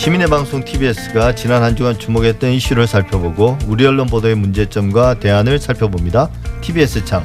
시민의 방송 TBS가 지난 한 주간 주목했던 이슈를 살펴보고 우리 언론 보도의 문제점과 대안을 살펴봅니다. TBS 창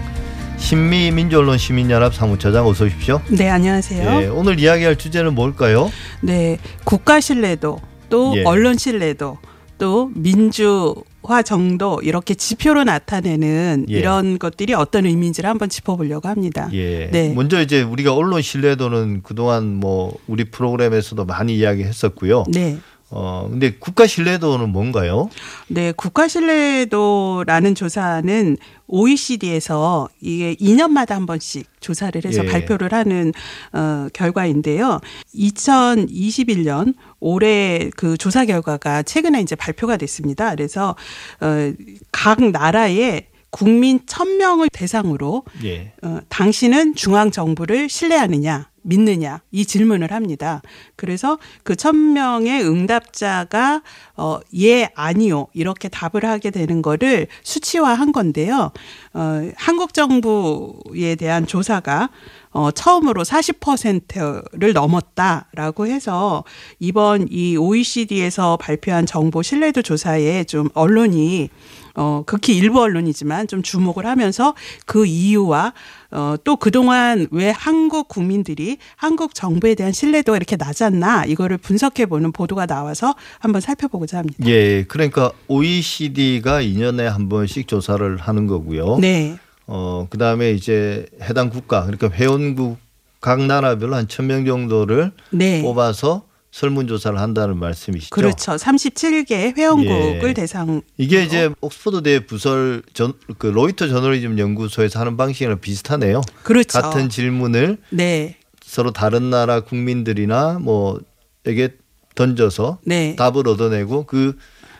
신미 민주언론 시민연합 사무처장 어서 오십시오. 네, 안녕하세요. 예, 오늘 이야기할 주제는 뭘까요? 네, 국가 신뢰도 또 예. 언론 신뢰도 또 민주 화 정도 이렇게 지표로 나타내는 예. 이런 것들이 어떤 의미인지를 한번 짚어보려고 합니다. 예. 네. 먼저 이제 우리가 언론 신뢰도는 그동안 뭐 우리 프로그램에서도 많이 이야기했었고요. 네. 어 근데 국가 신뢰도는 뭔가요? 네, 국가 신뢰도라는 조사는 OECD에서 이게 2년마다 한 번씩 조사를 해서 예. 발표를 하는 어 결과인데요. 2021년 올해 그 조사 결과가 최근에 이제 발표가 됐습니다. 그래서 어각 나라의 국민 1000명을 대상으로 예. 어, 당신은 중앙 정부를 신뢰하느냐, 믿느냐 이 질문을 합니다. 그래서 그 천명의 응답자가 어, 예, 아니요 이렇게 답을 하게 되는 거를 수치화한 건데요. 어, 한국 정부에 대한 조사가 어, 처음으로 40%를 넘었다라고 해서 이번 이 OECD에서 발표한 정보 신뢰도 조사에 좀 언론이 어, 극히 일부 언론이지만 좀 주목을 하면서 그 이유와 어, 또 그동안 왜 한국 국민들이 한국 정부에 대한 신뢰도가 이렇게 낮았나 이거를 분석해 보는 보도가 나와서 한번 살펴보고 자 합니다. 예. 그러니까 OECD가 2년에 한 번씩 조사를 하는 거고요. 네. 어, 그 다음에 이제 해당 국가, 그러니까 회원국 각 나라별로 한 천 명 정도를 네. 뽑아서 설문조사를 한다는 말씀이시죠. 그렇죠. 37개 회원국을 예. 대상 이게 이제 옥스퍼드 대 부설 전, 그 로이터 저널리즘 연구소에서 하는 방식이랑 비슷하네요. 그렇죠. 같은 질문을 네. 서로 다른 나라 국민들이나 뭐에게 던져서 네. 답을 얻어내고 그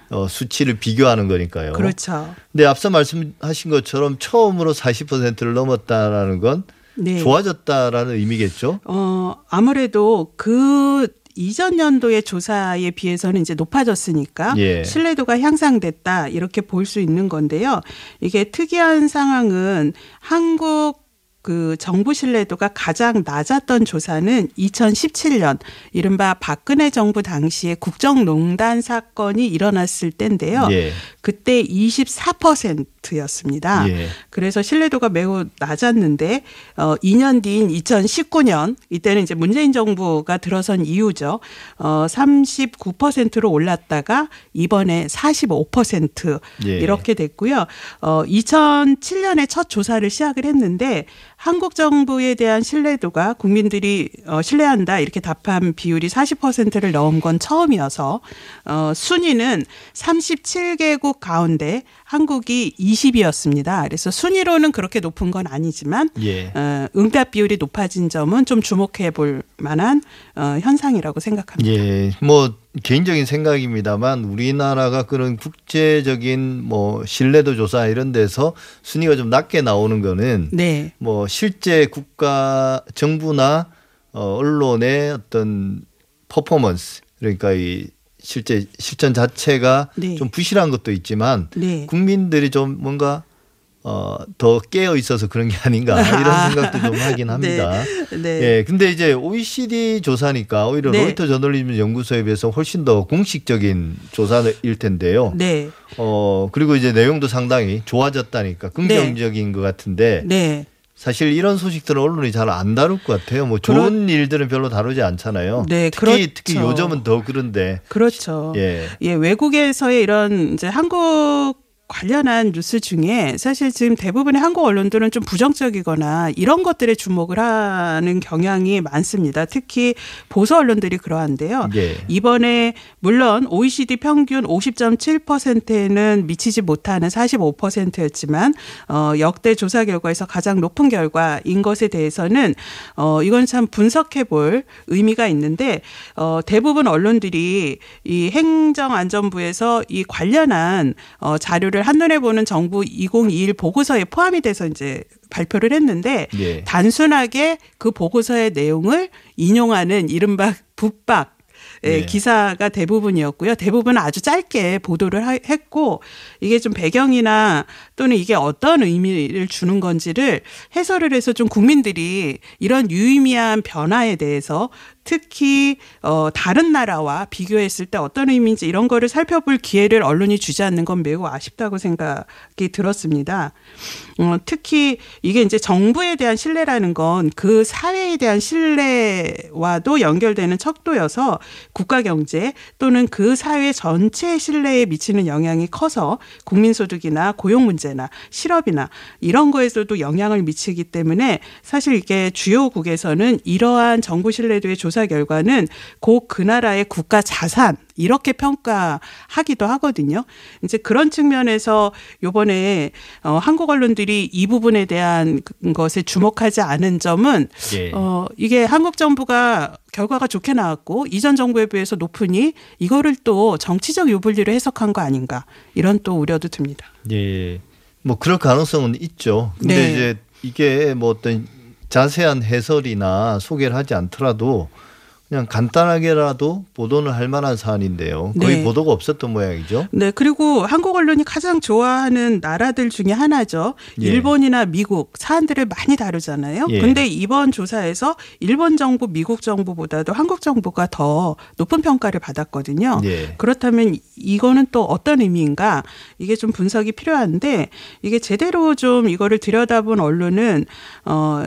어, 수치를 비교하는 거니까요. 그렇죠. 근데 앞서 말씀하신 것처럼 처음으로 40%를 넘었다라는 건 네. 좋아졌다라는 의미겠죠. 어, 아무래도 그 이전 연도의 조사에 비해서는 이제 높아졌으니까 예. 신뢰도가 향상됐다 이렇게 볼 수 있는 건데요. 이게 특이한 상황은 한국 그 정부 신뢰도가 가장 낮았던 조사는 2017년 이른바 박근혜 정부 당시에 국정농단 사건이 일어났을 때인데요. 예. 그때 24%였습니다. 예. 그래서 신뢰도가 매우 낮았는데 어 2년 뒤인 2019년 이때는 이제 문재인 정부가 들어선 이유죠. 어 39%로 올랐다가 이번에 45% 예. 이렇게 됐고요. 어 2007년에 첫 조사를 시작을 했는데 한국 정부에 대한 신뢰도가 국민들이 어 신뢰한다 이렇게 답한 비율이 40%를 넘은 건 처음이어서 어 순위는 37개국 가운데 한국이 20위였습니다. 그래서 순위로는 그렇게 높은 건 아니지만 예. 어, 응답 비율이 높아진 점은 좀 주목해 볼 만한 어, 현상이라고 생각합니다. 예. 뭐 개인적인 생각입니다만 우리나라가 그런 국제적인 뭐 신뢰도 조사 이런 데서 순위가 좀 낮게 나오는 거는 네. 뭐 실제 국가 정부나 어 언론의 어떤 퍼포먼스 그러니까 이 실제 실전 자체가 네. 좀 부실한 것도 있지만 네. 국민들이 좀 뭔가 어 더 깨어 있어서 그런 게 아닌가 이런 생각도 좀 하긴 합니다. 네. 예. 근데 이제 OECD 조사니까 오히려 네. 로이터 저널리즘 연구소에 비해서 훨씬 더 공식적인 조사일 텐데요. 네. 어 그리고 이제 내용도 상당히 좋아졌다니까 긍정적인 것 같은데 네. 사실 이런 소식들은 언론이 잘 안 다룰 것 같아요. 뭐 좋은 일들은 별로 다루지 않잖아요. 네, 특히 그렇죠. 특히 요즘은 더 그런데 그렇죠. 예. 예, 외국에서의 이런 이제 한국 관련한 뉴스 중에 사실 지금 대부분의 한국 언론들은 좀 부정적이거나 이런 것들에 주목을 하는 경향이 많습니다. 특히 보수 언론들이 그러한데요. 예. 이번에 물론 OECD 평균 50.7%에는 미치지 못하는 45%였지만 어 역대 조사 결과에서 가장 높은 결과인 것에 대해서는 어 이건 참 분석해 볼 의미가 있는데 어 대부분 언론들이 이 행정안전부에서 이 관련한 어 자료를 한눈에 보는 정부 2021 보고서에 포함이 돼서 이제 발표를 했는데 예. 단순하게 그 보고서의 내용을 인용하는 이른바 붙박 예, 네. 기사가 대부분이었고요. 대부분은 아주 짧게 보도를 하- 했고 이게 좀 배경이나 또는 이게 어떤 의미를 주는 건지를 해설을 해서 좀 국민들이 이런 유의미한 변화에 대해서 특히 어 다른 나라와 비교했을 때 어떤 의미인지 이런 거를 살펴볼 기회를 언론이 주지 않는 건 매우 아쉽다고 생각이 들었습니다. 어 특히 이게 이제 정부에 대한 신뢰라는 건 그 사회에 대한 신뢰와도 연결되는 척도여서 국가 경제 또는 그 사회 전체 신뢰에 미치는 영향이 커서 국민 소득이나 고용 문제나 실업이나 이런 거에서도 영향을 미치기 때문에 사실 이게 주요국에서는 이러한 정부 신뢰도의 조사 결과는 꼭그 나라의 국가 자산 이렇게 평가하기도 하거든요. 이제 그런 측면에서 요번에 어 한국 언론들이 이 부분에 대한 것에 주목하지 않은 점은 예. 어 이게 한국 정부가 결과가 좋게 나왔고 이전 정부에 비해서 높으니 이거를 또 정치적 유불리로 해석한 거 아닌가 이런 또 우려도 듭니다. 예. 뭐 그럴 가능성은 있죠. 근데 네. 이제 이게 뭐 어떤 자세한 해설이나 소개를 하지 않더라도 그냥 간단하게라도 보도는 할 만한 사안인데요. 거의 네. 보도가 없었던 모양이죠. 네, 그리고 한국 언론이 가장 좋아하는 나라들 중에 하나죠. 예. 일본이나 미국 사안들을 많이 다루잖아요. 예. 근데 이번 조사에서 일본 정부, 미국 정부보다도 한국 정부가 더 높은 평가를 받았거든요. 예. 그렇다면 이거는 또 어떤 의미인가? 이게 좀 분석이 필요한데 이게 제대로 좀 이거를 들여다본 언론은 어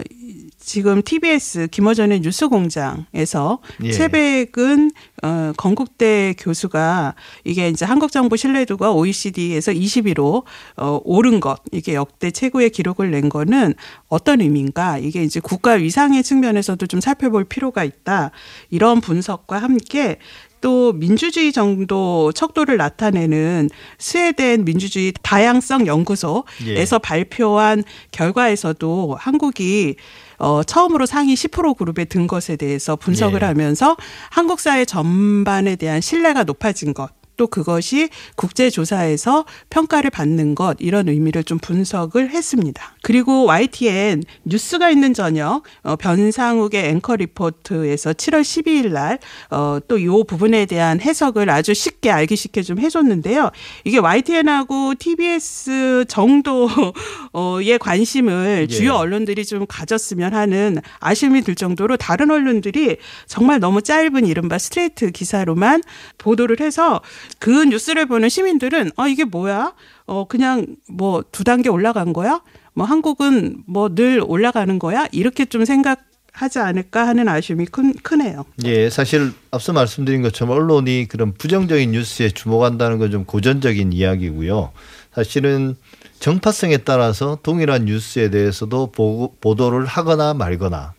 지금 TBS 김어전의 뉴스공장에서 예. 최백은 어, 건국대 교수가 이게 이제 한국 정부 신뢰도가 OECD에서 20위로 어, 오른 것 이게 역대 최고의 기록을 낸 거는 어떤 의미인가 이게 이제 국가 위상의 측면에서도 좀 살펴볼 필요가 있다 이런 분석과 함께 또 민주주의 정도 척도를 나타내는 스웨덴 민주주의 다양성 연구소에서 예. 발표한 결과에서도 한국이 어, 처음으로 상위 10% 그룹에 든 것에 대해서 분석을 예. 하면서 한국 사회 전반에 대한 신뢰가 높아진 것. 또 그것이 국제조사에서 평가를 받는 것 이런 의미를 좀 분석을 했습니다. 그리고 YTN 뉴스가 있는 저녁 어, 변상욱의 앵커 리포트에서 7월 12일 날또이 부분에 대한 해석을 아주 쉽게 알기 쉽게 좀 해줬는데요. 이게 YTN하고 TBS 정도의 관심을 예. 주요 언론들이 좀 가졌으면 하는 아쉬움이 들 정도로 다른 언론들이 정말 너무 짧은 이른바 스트레이트 기사로만 보도를 해서 그 뉴스를 보는 시민들은 아 이게 뭐야? 어 그냥 뭐 두 단계 올라간 거야? 뭐 한국은 뭐 늘 올라가는 거야? 이렇게 좀 생각 하지 않을까 하는 아쉬움이 큰 크네요. 예, 사실 앞서 말씀드린 것처럼 언론이 그런 부정적인 뉴스에 주목한다는 건 좀 고전적인 이야기고요. 사실은 정파성에 따라서 동일한 뉴스에 대해서도 보고, 보도를 하거나 말거나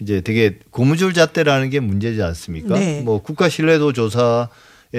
이제 되게 고무줄 잣대라는 게 문제지 않습니까? 네. 뭐 국가 신뢰도 조사에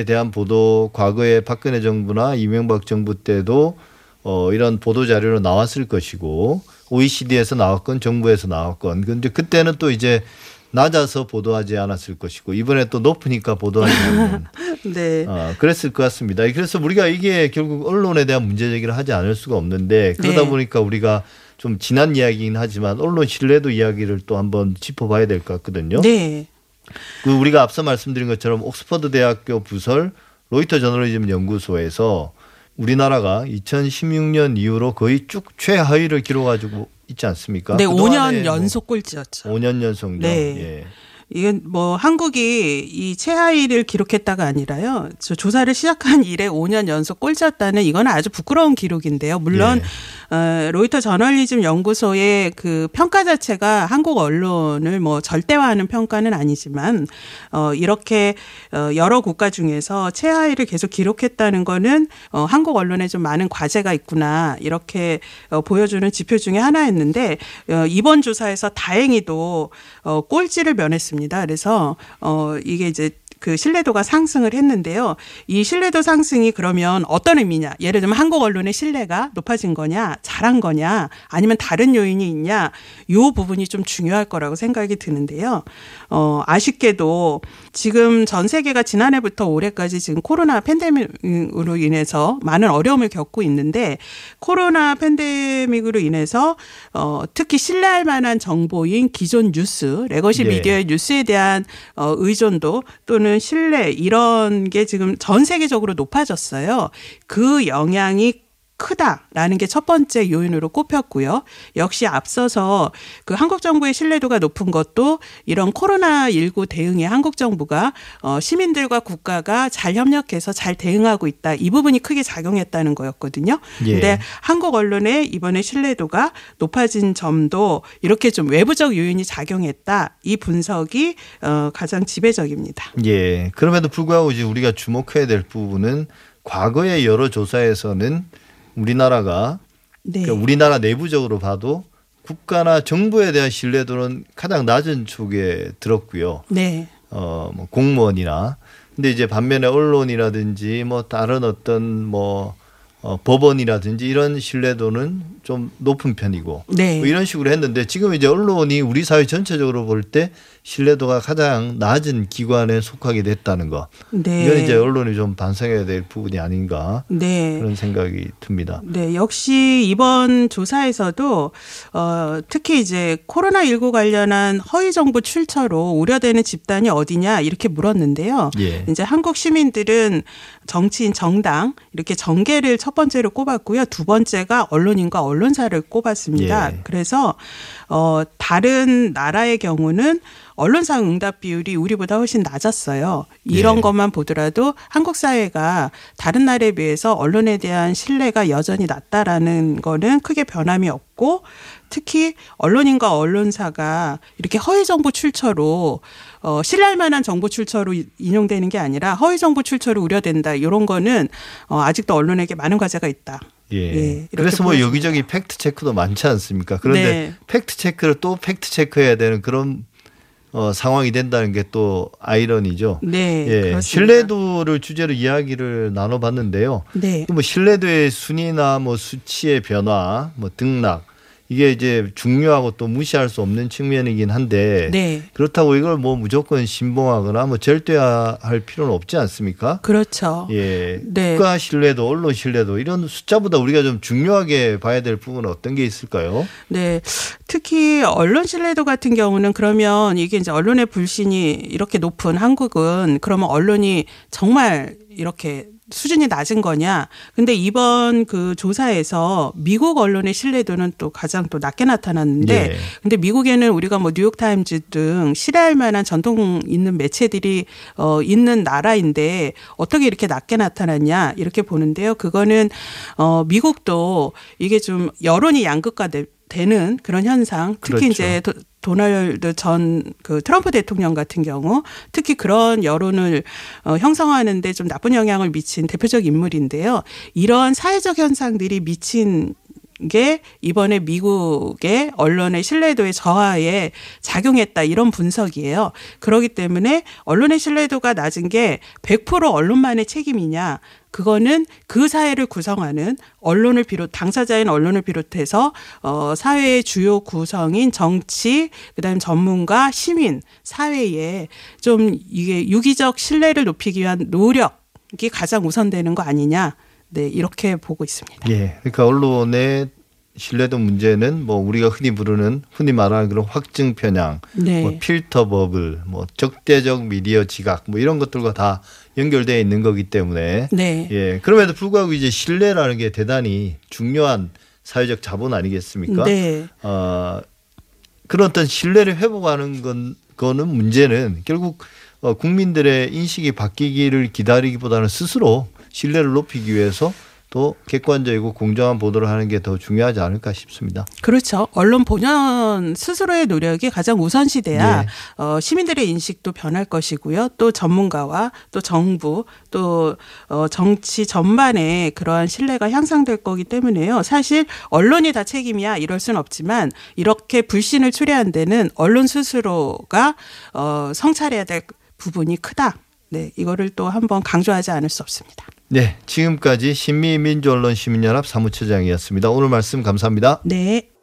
대한 보도 과거에 박근혜 정부나 이명박 정부 때도 어 이런 보도 자료로 나왔을 것이고 OECD에서 나왔건 정부에서 나왔건 근데 그때는 또 이제 낮아서 보도하지 않았을 것이고 이번에 또 높으니까 보도하지 않는 네. 어, 그랬을 것 같습니다. 그래서 우리가 이게 결국 언론에 대한 문제 제기를 하지 않을 수가 없는데 그러다 네. 보니까 우리가 좀 지난 이야기긴 하지만 언론 신뢰도 이야기를 또 한번 짚어봐야 될 것 같거든요. 네. 그 우리가 앞서 말씀드린 것처럼 옥스퍼드 대학교 부설 로이터 저널리즘 연구소에서 우리나라가 2016년 이후로 거의 쭉 최하위를 기록가지고 있지 않습니까? 네, 그동안에 5년 뭐 연속 꼴찌였죠. 5년 연속요. 네. 예. 이건 뭐 한국이 이 최하위를 기록했다가 아니라요. 저 조사를 시작한 이래 5년 연속 꼴찌였다는 이건 아주 부끄러운 기록인데요. 물론 어, 로이터 저널리즘 연구소의 그 평가 자체가 한국 언론을 뭐 절대화하는 평가는 아니지만 어, 이렇게 어, 여러 국가 중에서 최하위를 계속 기록했다는 거는 어, 한국 언론에 좀 많은 과제가 있구나 이렇게 어, 보여주는 지표 중에 하나였는데 어, 이번 조사에서 다행히도 어, 꼴찌를 면했습니다. 그래서 어, 이게 이제 그 신뢰도가 상승을 했는데요. 이 신뢰도 상승이 그러면 어떤 의미냐? 예를 들면 한국 언론의 신뢰가 높아진 거냐, 잘한 거냐, 아니면 다른 요인이 있냐? 요 부분이 좀 중요할 거라고 생각이 드는데요. 어, 아쉽게도 지금 전 세계가 지난해부터 올해까지 지금 코로나 팬데믹으로 인해서 많은 어려움을 겪고 있는데 코로나 팬데믹으로 인해서 어, 특히 신뢰할 만한 정보인 기존 뉴스, legacy 예. 미디어의 뉴스에 대한 어, 의존도 또는 신뢰 이런 게 지금 전 세계적으로 높아졌어요. 그 영향이 크다라는 게 첫 번째 요인으로 꼽혔고요. 역시 앞서서 그 한국 정부의 신뢰도가 높은 것도 이런 코로나 19 대응에 한국 정부가 어 시민들과 국가가 잘 협력해서 잘 대응하고 있다. 이 부분이 크게 작용했다는 거였거든요. 예. 근데 한국 언론의 이번에 신뢰도가 높아진 점도 이렇게 좀 외부적 요인이 작용했다. 이 분석이 어 가장 지배적입니다. 예. 그럼에도 불구하고 이제 우리가 주목해야 될 부분은 과거의 여러 조사에서는 우리나라가 네. 그러니까 우리나라 내부적으로 봐도 국가나 정부에 대한 신뢰도는 가장 낮은 쪽에 들었고요. 네. 어, 뭐 공무원이나 근데 이제 반면에 언론이라든지 뭐 다른 어떤 뭐 어, 법원이라든지 이런 신뢰도는 좀 높은 편이고 네. 뭐 이런 식으로 했는데 지금 이제 언론이 우리 사회 전체적으로 볼 때 신뢰도가 가장 낮은 기관에 속하게 됐다는 거. 네. 이건 이제 언론이 좀 반성해야 될 부분이 아닌가 네. 그런 생각이 듭니다. 네, 역시 이번 조사에서도 어 특히 이제 코로나 19 관련한 허위 정보 출처로 우려되는 집단이 어디냐 이렇게 물었는데요. 예. 이제 한국 시민들은 정치인 정당 이렇게 정계를 첫 번째로 꼽았고요. 두 번째가 언론인과 언론사를 꼽았습니다. 예. 그래서 어 다른 나라의 경우는 언론사 응답 비율이 우리보다 훨씬 낮았어요. 이런 예. 것만 보더라도 한국 사회가 다른 나라에 비해서 언론에 대한 신뢰가 여전히 낮다라는 거는 크게 변함이 없고 특히 언론인과 언론사가 이렇게 허위 정보 출처로 어 신뢰할 만한 정보 출처로 이- 인용되는 게 아니라 허위 정보 출처로 우려된다. 이런 거는 어 아직도 언론에게 많은 과제가 있다. 예. 예, 그래서 뭐 보여집니다. 여기저기 팩트 체크도 많지 않습니까? 그런데 네. 팩트 체크를 또 팩트 체크해야 되는 그런 어, 상황이 된다는 게 또 아이러니죠. 네, 예. 그렇습니다. 신뢰도를 주제로 이야기를 나눠봤는데요. 네. 뭐 신뢰도의 순위나 뭐 수치의 변화, 뭐 등락 이게 이제 중요하고 또 무시할 수 없는 측면이긴 한데 네. 그렇다고 이걸 뭐 무조건 신봉하거나 뭐 절대화할 필요는 없지 않습니까? 그렇죠. 예, 네. 국가 신뢰도, 언론 신뢰도 이런 숫자보다 우리가 좀 중요하게 봐야 될 부분은 어떤 게 있을까요? 네. 특히 언론 신뢰도 같은 경우는 그러면 이게 이제 언론의 불신이 이렇게 높은 한국은 그러면 언론이 정말 이렇게 수준이 낮은 거냐. 근데 이번 그 조사에서 미국 언론의 신뢰도는 또 가장 또 낮게 나타났는데 예. 근데 미국에는 우리가 뭐 뉴욕타임즈 등 신뢰할 만한 전통 있는 매체들이 어 있는 나라인데 어떻게 이렇게 낮게 나타났냐 이렇게 보는데요. 그거는 어 미국도 이게 좀 여론이 양극화 되- 되는 그런 현상. 특히 그렇죠. 이제 도, 도널드 전 그 트럼프 대통령 같은 경우 특히 그런 여론을 어, 형성하는데 좀 나쁜 영향을 미친 대표적 인물인데요. 이런 사회적 현상들이 미친 게 이번에 미국의 언론의 신뢰도의 저하에 작용했다 이런 분석이에요. 그렇기 때문에 언론의 신뢰도가 낮은 게 100% 언론만의 책임이냐? 그거는 그 사회를 구성하는 언론을 비롯 당사자인 언론을 비롯해서 어 사회의 주요 구성인 정치 그다음 전문가 시민 사회에 좀 이게 유기적 신뢰를 높이기 위한 노력 이 가장 우선되는 거 아니냐? 네, 이렇게 보고 있습니다. 예, 그러니까 언론의 신뢰도 문제는 뭐 우리가 흔히 부르는 흔히 말하는 그런 확증 편향, 네. 뭐 필터 버블, 뭐 적대적 미디어 지각, 뭐 이런 것들과 다 연결되어 있는 거기 때문에 네. 예, 그럼에도 불구하고 이제 신뢰라는 게 대단히 중요한 사회적 자본 아니겠습니까? 네. 어, 그런 어떤 신뢰를 회복하는 건 거는 문제는 결국 어, 국민들의 인식이 바뀌기를 기다리기보다는 스스로 신뢰를 높이기 위해서 또 객관적이고 공정한 보도를 하는 게 더 중요하지 않을까 싶습니다. 그렇죠. 언론 본연 스스로의 노력이 가장 우선시 돼야 네. 어, 시민들의 인식도 변할 것이고요. 또 전문가와 또 정부 또 어, 정치 전반에 그러한 신뢰가 향상될 거기 때문에요. 사실 언론이 다 책임이야 이럴 수는 없지만 이렇게 불신을 초래한 데는 언론 스스로가 어, 성찰해야 될 부분이 크다. 네, 이거를 또 한번 강조하지 않을 수 없습니다. 네, 지금까지 신미민주언론 시민연합 사무처장이었습니다. 오늘 말씀 감사합니다. 네.